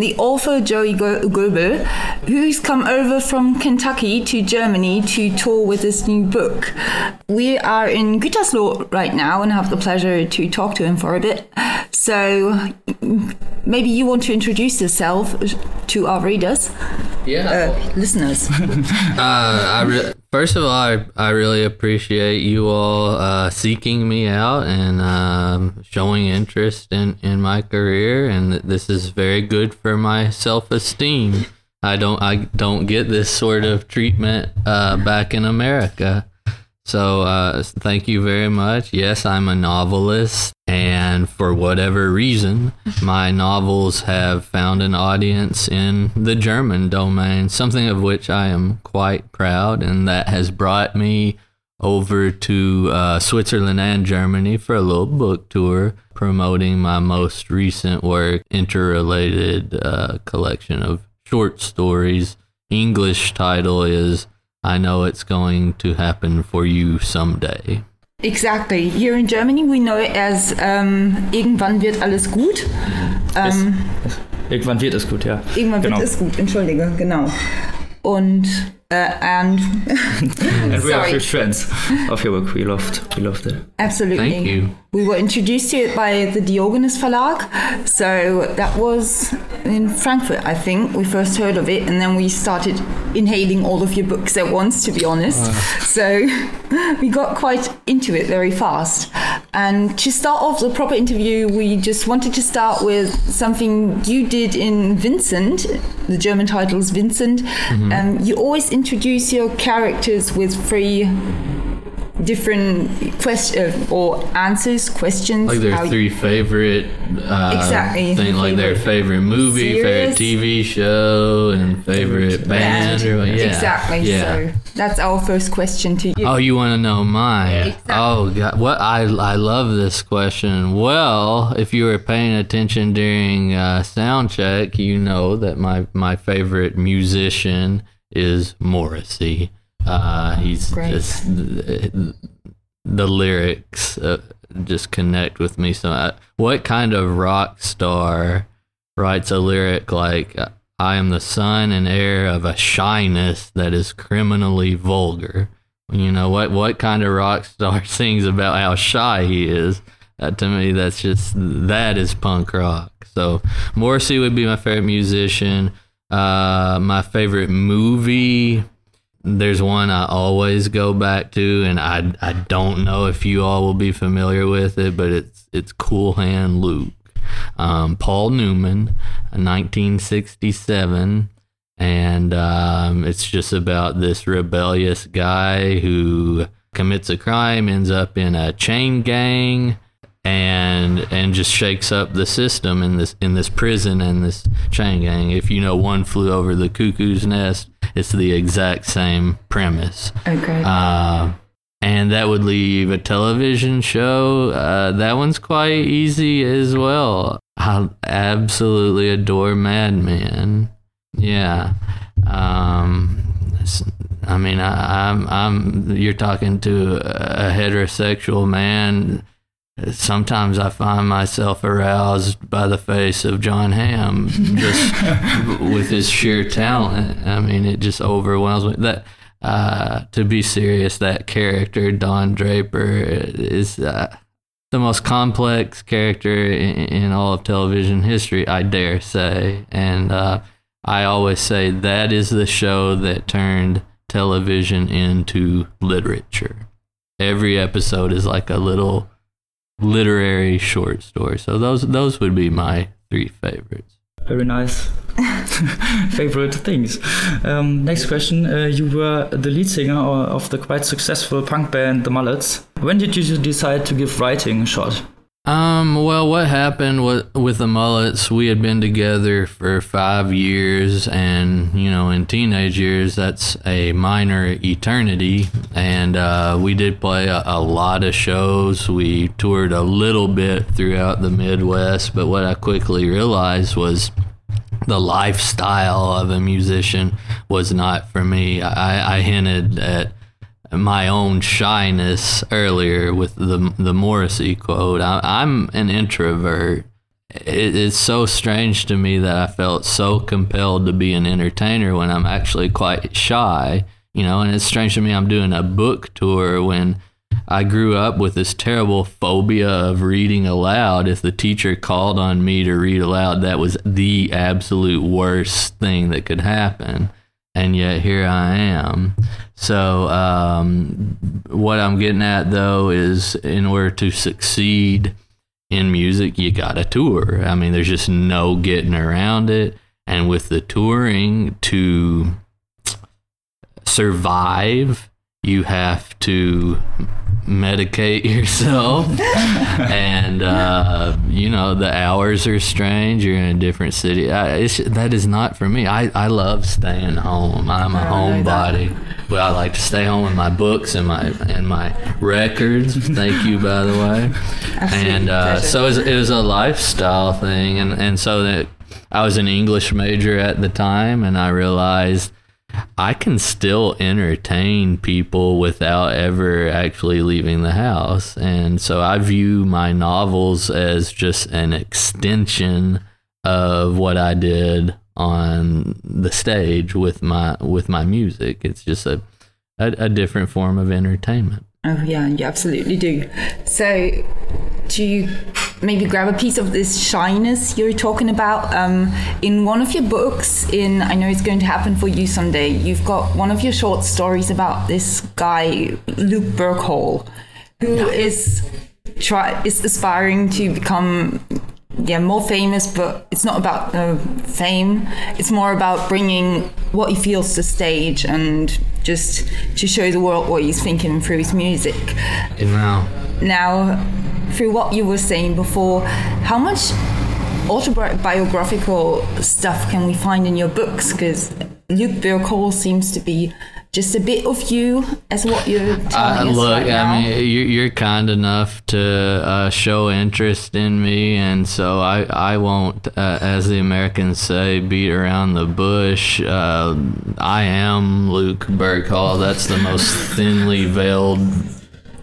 the author Joey Go- Goebel, who's come over from Kentucky to Germany to tour with his new book. We are in Gütersloh right now and have the pleasure to talk to him for a bit. So maybe you want to introduce yourself to our readers, Yeah. uh, listeners. Uh, I re- first of all, I, I really appreciate you all uh, seeking me out and um, showing interest in, in my career, and th- this is very good for my self esteem. I don't I don't get this sort of treatment uh, back in America. So uh, thank you very much. Yes, I'm a novelist, and for whatever reason, my novels have found an audience in the German domain, something of which I am quite proud, and that has brought me over to uh, Switzerland and Germany for a little book tour promoting my most recent work, interrelated uh, collection of short stories. English title is I know it's going to happen for you someday. Exactly. Here in Germany, we know it as um, Irgendwann wird alles gut. Ähm, Irgendwann wird es gut, ja. Irgendwann genau. wird es gut, entschuldige, genau. Und, äh, and And we are Sorry. huge fans of your work. We loved, we loved it. absolutely. Thank you. We were introduced to it by the Diogenes Verlag. So that was in Frankfurt, I think. We first heard of it and then we started inhaling all of your books at once, to be honest. So we got quite into it very fast. And to start off the proper interview, we just wanted to start with something you did in Vincent. The German title is Vincent. Um, you always introduce your characters with three different questions or answers, questions. Like their three favorite uh, Exactly, thing, like their favorite movie, favorite TV show, and favorite band. Or, yeah, Exactly. Yeah. So that's our first question to you. Oh, you want to know mine? Exactly. Oh, God. What I I love this question. Well, if you were paying attention during uh, sound check, you know that my my favorite musician is Morrissey. Uh, he's Great. just the, the lyrics uh, just connect with me. So, I, what kind of rock star writes a lyric like? I am the son and heir of a shyness that is criminally vulgar. You know what? What kind of rock star sings about how shy he is? Uh, to me, that's just that is punk rock. So Morrissey would be my favorite musician. Uh, my favorite movie. There's one I always go back to, and I I don't know if you all will be familiar with it, but it's it's Cool Hand Luke. Um, Paul Newman, 1967 and um, it's just about this rebellious guy who commits a crime, ends up in a chain gang, and and just shakes up the system in this in this prison and this chain gang. If you know One Flew Over the Cuckoo's Nest, it's the exact same premise. Okay. Uh, and that would leave a television show. Uh, that one's quite easy as well. I absolutely adore Mad Men. Yeah. Um, I mean, I, I'm, I'm. You're talking to a heterosexual man. Sometimes I find myself aroused by the face of Jon Hamm, just with his sheer talent. I mean, it just overwhelms me. That uh, to be serious, that character Don Draper is uh, the most complex character in, in all of television history, I dare say. And uh, I always say that is the show that turned television into literature. Every episode is like a little literary short story. So those those would be my three favorites. Very nice. Favorite things. Um, next question. Uh, you were the lead singer of the quite successful punk band The Mullets. When did you decide to give writing a shot? Um, well, what happened with, with the Mullets, we had been together for five years, and, you know, in teenage years, that's a minor eternity. And uh, we did play a, a lot of shows. We toured a little bit throughout the Midwest, but what I quickly realized was the lifestyle of a musician was not for me. I, I hinted at my own shyness earlier with the the Morrissey quote. I, I'm an introvert, it, it's so strange to me that I felt so compelled to be an entertainer when I'm actually quite shy, you know, and it's strange to me I'm doing a book tour when I grew up with this terrible phobia of reading aloud. If the teacher called on me to read aloud, that was the absolute worst thing that could happen. And yet here I am. So, um, what I'm getting at though is in order to succeed in music, you got to tour. I mean, there's just no getting around it. And with the touring to survive, you have to medicate yourself. And uh, you know the hours are strange. You're in a different city. I, that is not for me. I, I love staying home. I'm a homebody. But i like to stay home with my books and my and my records. Thank you by the way. And uh, so it was, it was a lifestyle thing. And, and so that i was an english major at the time and i realized I can still entertain people without ever actually leaving the house. And so I view my novels as just an extension of what I did on the stage with my with my music. It's just a a, a different form of entertainment. Oh yeah, you absolutely do. So you maybe grab a piece of this shyness you're talking about um, in one of your books in i know it's going to happen for you someday you've got one of your short stories about this guy luke birkhall who is try is aspiring to become yeah more famous but it's not about uh, fame. It's more about bringing what he feels to stage and just to show the world what he's thinking through his music. And now now through what you were saying before, how much autobiographical stuff can we find in your books? Because Luke Birkhall seems to be just a bit of you as what you're telling uh, us look right i mean you're kind enough to uh, show interest in me and so i i won't uh, as the americans say beat around the bush. Uh, i am luke birkhall that's the most thinly veiled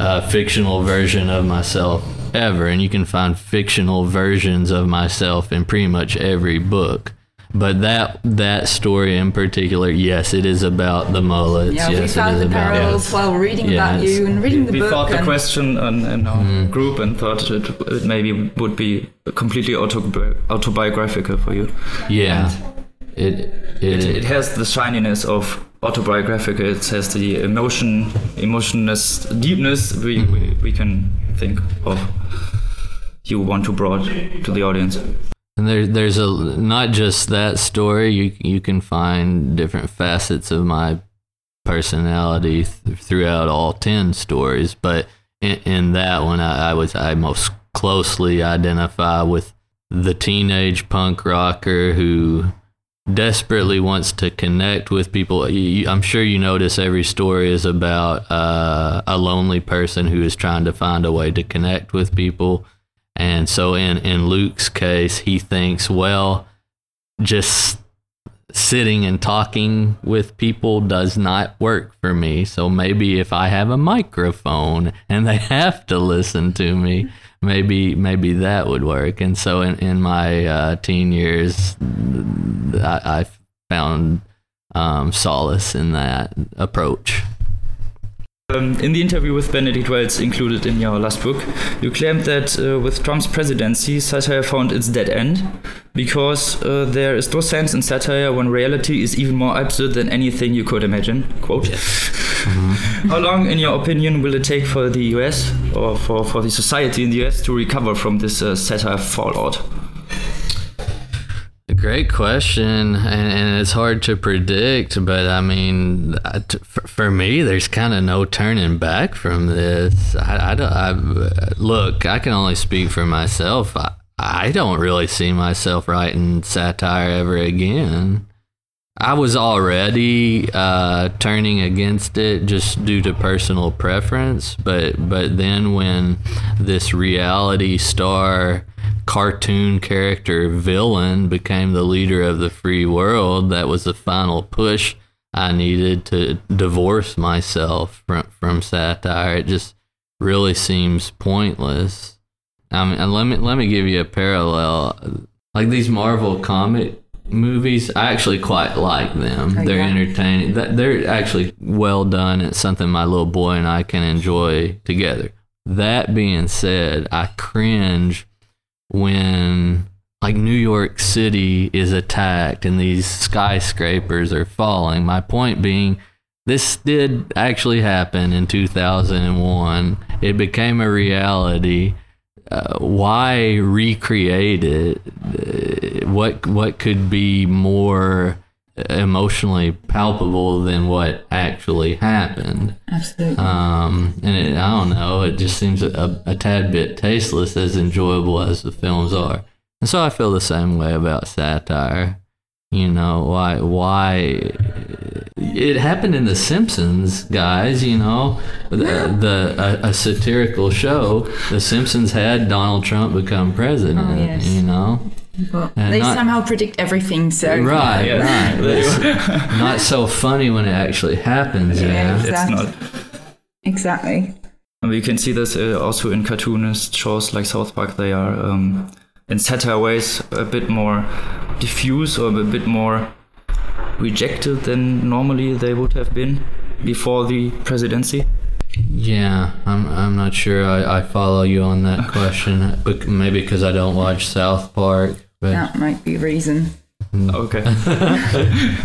uh, fictional version of myself ever, and you can find fictional versions of myself in pretty much every book. But that that story in particular, yes, it is about the mullets. Yeah, yes, we found the parallels yes. while reading yes. about you and reading the we book. We thought the question in, in our mm. group and thought it, it, maybe would be completely autobi- autobiographical for you. Yeah, it it, it it has the shininess of autobiographical. It has the emotion, emotionless deepness we, we, we can think of. You want to brought to the audience. And there, there's a not just that story. You you can find different facets of my personality th- throughout all ten stories. But in, in that one, I, I was I most closely identify with the teenage punk rocker who desperately wants to connect with people. I'm sure you notice every story is about uh, a lonely person who is trying to find a way to connect with people. And so in, in Luke's case, he thinks, well, just sitting and talking with people does not work for me. So maybe if I have a microphone and they have to listen to me, maybe maybe that would work. And so in in my uh, teen years, I, I found um, solace in that approach. Um, in the interview with Benedict Wells included in your last book, you claimed that uh, with Trump's presidency, satire found its dead end because uh, there is no sense in satire when reality is even more absurd than anything you could imagine. Quote. Mm-hmm. How long, in your opinion, will it take for the US or for, for the society in the US to recover from this uh, satire fallout? Great question, and, and, it's hard to predict. But I mean, for, for me, there's kind of no turning back from this. I, I don't. I, look, I can only speak for myself. I, I don't really see myself writing satire ever again. I was already uh, turning against it just due to personal preference, but but then when this reality star cartoon character villain became the leader of the free world, that was the final push I needed to divorce myself from from satire. It just really seems pointless. I mean, let me let me give you a parallel. Like these Marvel comic movies, I actually quite like them. Oh, they're entertaining. They're actually well done. It's something my little boy and I can enjoy together. That being said, I cringe when like New York City is attacked and these skyscrapers are falling. My point being, this did actually happen in 2001. It became a reality. Uh, why recreate it? Uh, what what could be more emotionally palpable than what actually happened? Absolutely. Um, and it, I don't know, it just seems a, a tad bit tasteless, as enjoyable as the films are. And so I feel the same way about satire. You know why? Why it happened in The Simpsons, guys? You know, the, the a, a satirical show. The Simpsons had Donald Trump become president. Oh, yes. You know, But they not- somehow predict everything, so right, Yeah. right. It's not so funny when it actually happens. Yeah. Yeah. It's Exactly. not. exactly. And you can see this uh, also in cartoonist shows like South Park. They are, um, in satire ways, a bit more diffuse or a bit more rejected than normally they would have been before the presidency. Yeah, I'm I'm not sure I, I follow you on that question. Bec- Maybe because I don't watch South Park. But That might be a reason. Okay.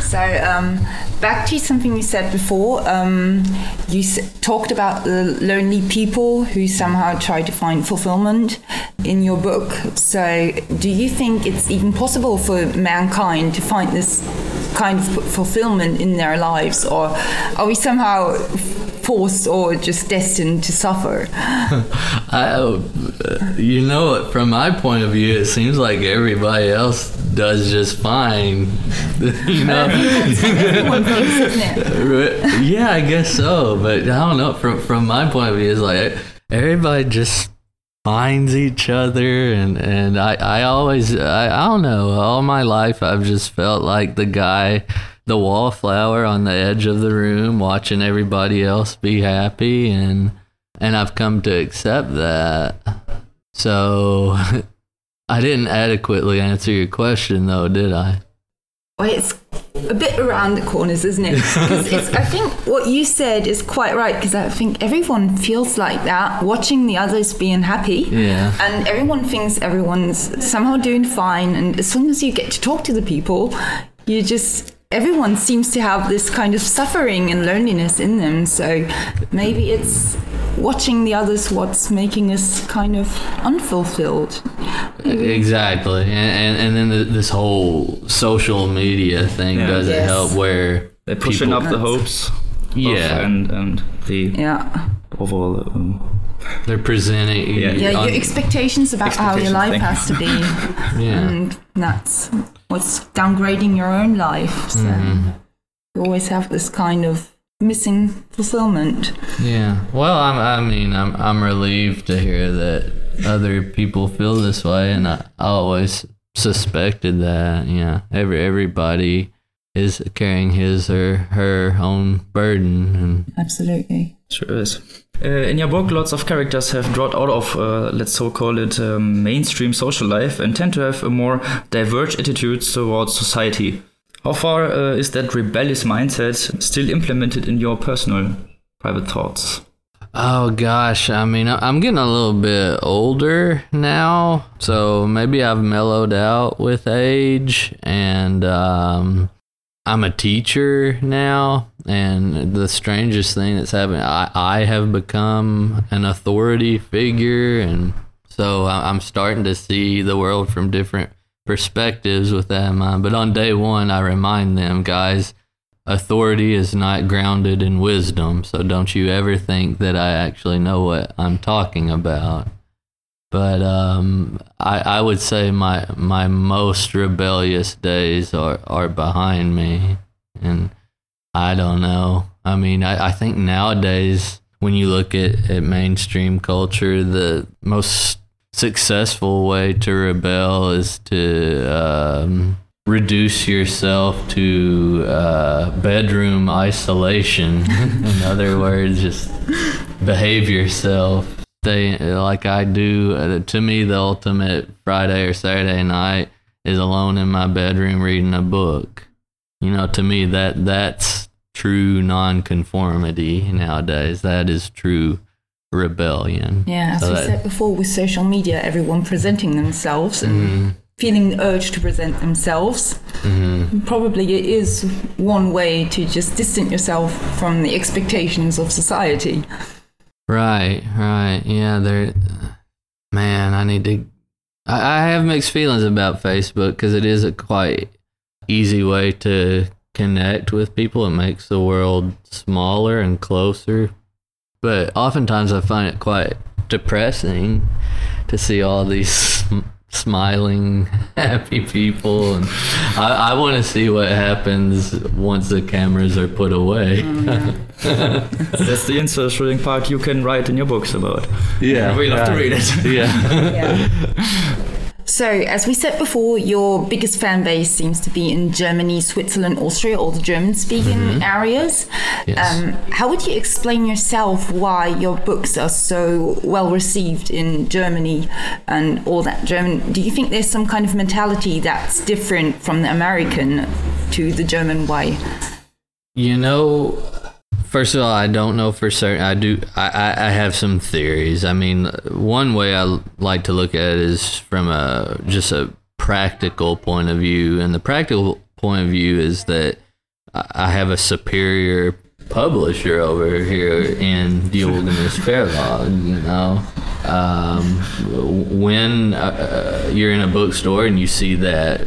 So, um, back to something you said before. Um, you s- talked about the lonely people who somehow try to find fulfillment in your book. So, do you think it's even possible for mankind to find this kind of fulfillment in their lives, or are we somehow forced or just destined to suffer? I, uh, you know, from my point of view, it seems like everybody else does just fine. you know. Thinks, yeah, I guess so. But I don't know. From from my point of view, it's like everybody just finds each other, and and I I always I, I don't know. All my life, I've just felt like the guy. The wallflower on the edge of the room, watching everybody else be happy, and and I've come to accept that. So, I didn't adequately answer your question, though, did I? Well, it's a bit around the corners, isn't it? it's, I think what you said is quite right because I think everyone feels like that, watching the others being happy. Yeah. And everyone thinks everyone's somehow doing fine. And as soon as you get to talk to the people, you just, everyone seems to have this kind of suffering and loneliness in them. So maybe it's watching the others what's making us kind of unfulfilled. Exactly, and and, and then the, this whole social media thing Yeah. doesn't Yes. help. Where They're pushing people- up the hopes. of- Yeah. and and the Yeah. overall. Um, they're presenting. Yeah. Yeah, your expectations about how your life Expectations, has to be. yeah. and that's what's downgrading your own life. So mm-hmm. you always have this kind of missing fulfillment. Yeah. Well, I'm, I mean, I'm I'm relieved to hear that other people feel this way, and I, I always suspected that. Yeah. Every everybody is carrying his or her own burden, and Absolutely. Sure is. Uh, in your book, lots of characters have dropped out of, uh, let's so call it, um, mainstream social life and tend to have a more diverged attitude towards society. How far uh, is that rebellious mindset still implemented in your personal private thoughts? Oh gosh, I mean, I'm getting a little bit older now, so maybe I've mellowed out with age, and um, I'm a teacher now. And the strangest thing that's happened, I, I have become an authority figure, and so I'm starting to see the world from different perspectives with that in mind. But on day one, I remind them, guys, authority is not grounded in wisdom, so don't you ever think that I actually know what I'm talking about. But um, I, I would say my my most rebellious days are, are behind me, and I don't know. I mean, I, I think nowadays when you look at, at mainstream culture, the most successful way to rebel is to um, reduce yourself to uh, bedroom isolation. In other words, just behave yourself. Stay like I do. Uh, to me, the ultimate Friday or Saturday night is alone in my bedroom reading a book. You know, to me that that's true nonconformity nowadays. That is true rebellion. Yeah, as So we that- said before, with social media, everyone presenting themselves and Mm-hmm. feeling the urge to present themselves. Mm-hmm. Probably it is one way to just distance yourself from the expectations of society. Right, right. Yeah, there. Man, I need to. I, I have mixed feelings about Facebook because it is a quite easy way to connect with people. It makes the world smaller and closer. But oftentimes I find it quite depressing to see all these smiling, happy people. And I, I want to see what happens once the cameras are put away. Mm, That's the interesting part you can write in your books about. yeah. We love to read it. Yeah. So, as we said before, your biggest fan base seems to be in Germany, Switzerland, Austria, all the German speaking areas. Yes. Um, how would you explain yourself why your books are so well received in Germany and all that German? Do you think there's some kind of mentality that's different from the American to the German way? You know, first of all, I don't know for certain. I do. I, I, I have some theories. I mean, one way I like to look at it is from a just a practical point of view, and the practical point of view is that I have a superior publisher over here in Diogenes Verlag. You know, um, when uh, uh, you're in a bookstore and you see that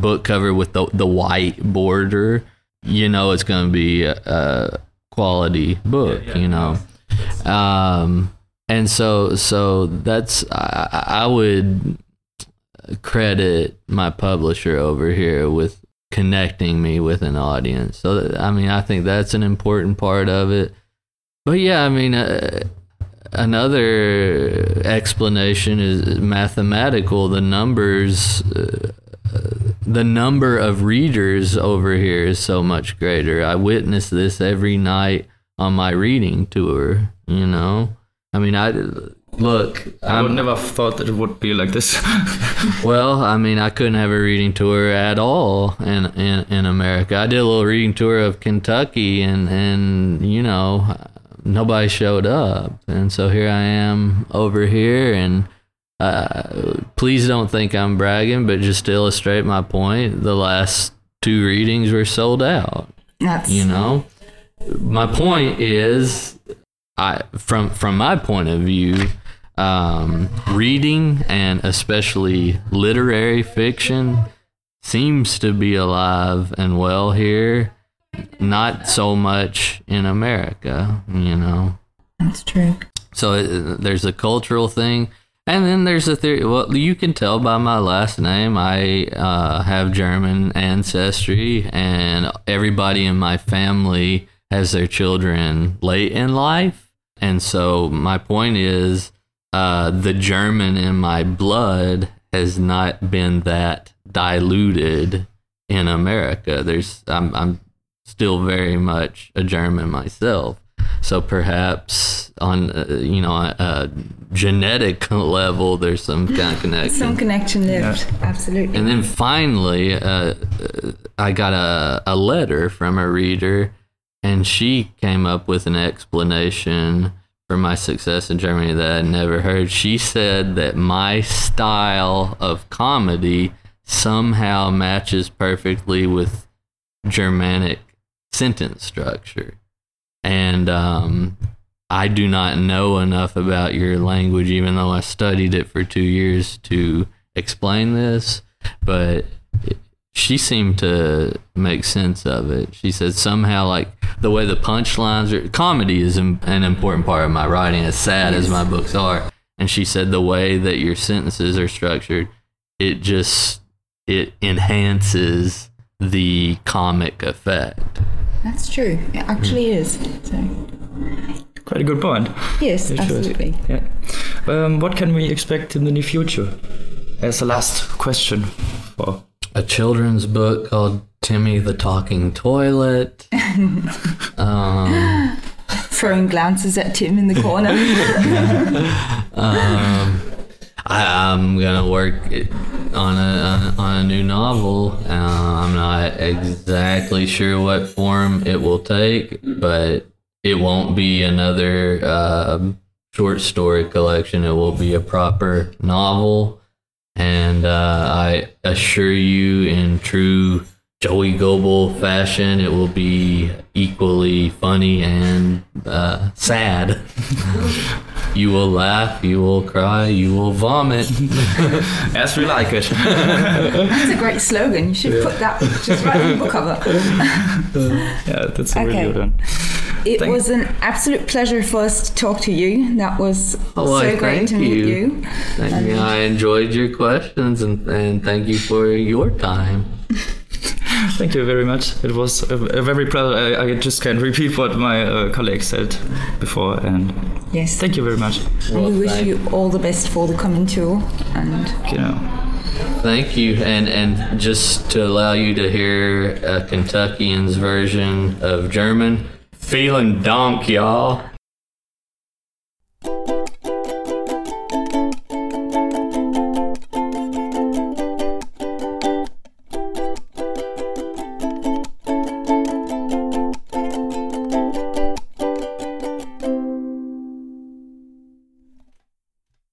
book cover with the the white border, you know it's going to be a, a quality book. You know, um, and so so that's I, I would credit my publisher over here with connecting me with an audience. So that, I mean, I think that's an important part of it. But yeah, I mean, uh, another explanation is mathematical. The numbers, uh, the number of readers over here is so much greater. I witness this every night on my reading tour. You know, I mean, I look. I would I'm- never have thought that it would be like this. well, I mean, I couldn't have a reading tour at all in, in in America. I did a little reading tour of Kentucky, and and you know, nobody showed up, and so here I am over here, and uh, please don't think I'm bragging, but just to illustrate my point, the last two readings were sold out That's you know? my point is i from from my point of view um, reading and especially literary fiction seems to be alive and well here not so much in america you know? That's true. so it, there's a cultural thing, and then there's a theory. Well, you can tell by my last name, I uh, have German ancestry, and everybody in my family has their children late in life. And so my point is, uh, the German in my blood has not been that diluted in America. There's I'm I'm still very much a German myself. So perhaps on uh, you know a, a genetic level, there's some kind of connection. Some connection left, absolutely. And then finally, uh, uh, I got a, a letter from a reader, and she came up with an explanation for my success in Germany that I'd never heard. She said that my style of comedy somehow matches perfectly with Germanic sentence structure. And um, I do not know enough about your language, even though I studied it for two years to explain this. But it- she seemed to make sense of it. She said somehow, like the way the punchlines are, comedy is an important part of my writing, as sad as my books are. And she said the way that your sentences are structured, it just it enhances the comic effect. That's true. It actually is. So, Quite a good point. yes, It should. absolutely. Yeah. Um, what can we expect in the near future? As a last question for a children's book called Timmy the Talking Toilet. um, throwing glances at Tim in the corner. Um, I, I'm gonna work on a on, a new novel. Uh, I'm not exactly sure what form it will take, but it won't be another um short story collection. It will be a proper novel, and uh, I assure you, in true Joey Goebel fashion, it will be equally funny and uh, sad. You will laugh, you will cry, you will vomit. As we like it. That's a great slogan. You should put that just right on the book cover. yeah, that's a really good one. It Thank- was an absolute pleasure for us to talk to you. That was Oh, so I great thank to meet you. you. Thank you. I enjoyed your questions and, and thank you for your time. Thank you very much. It was a, a very pleasure. I, I just can't repeat what my uh, colleague said before. And Yes. thank you very much. and we wish you all the best for the coming tour. And You know. Thank you, and and just to allow you to hear a Kentuckian's version of German, feeling Dank, y'all."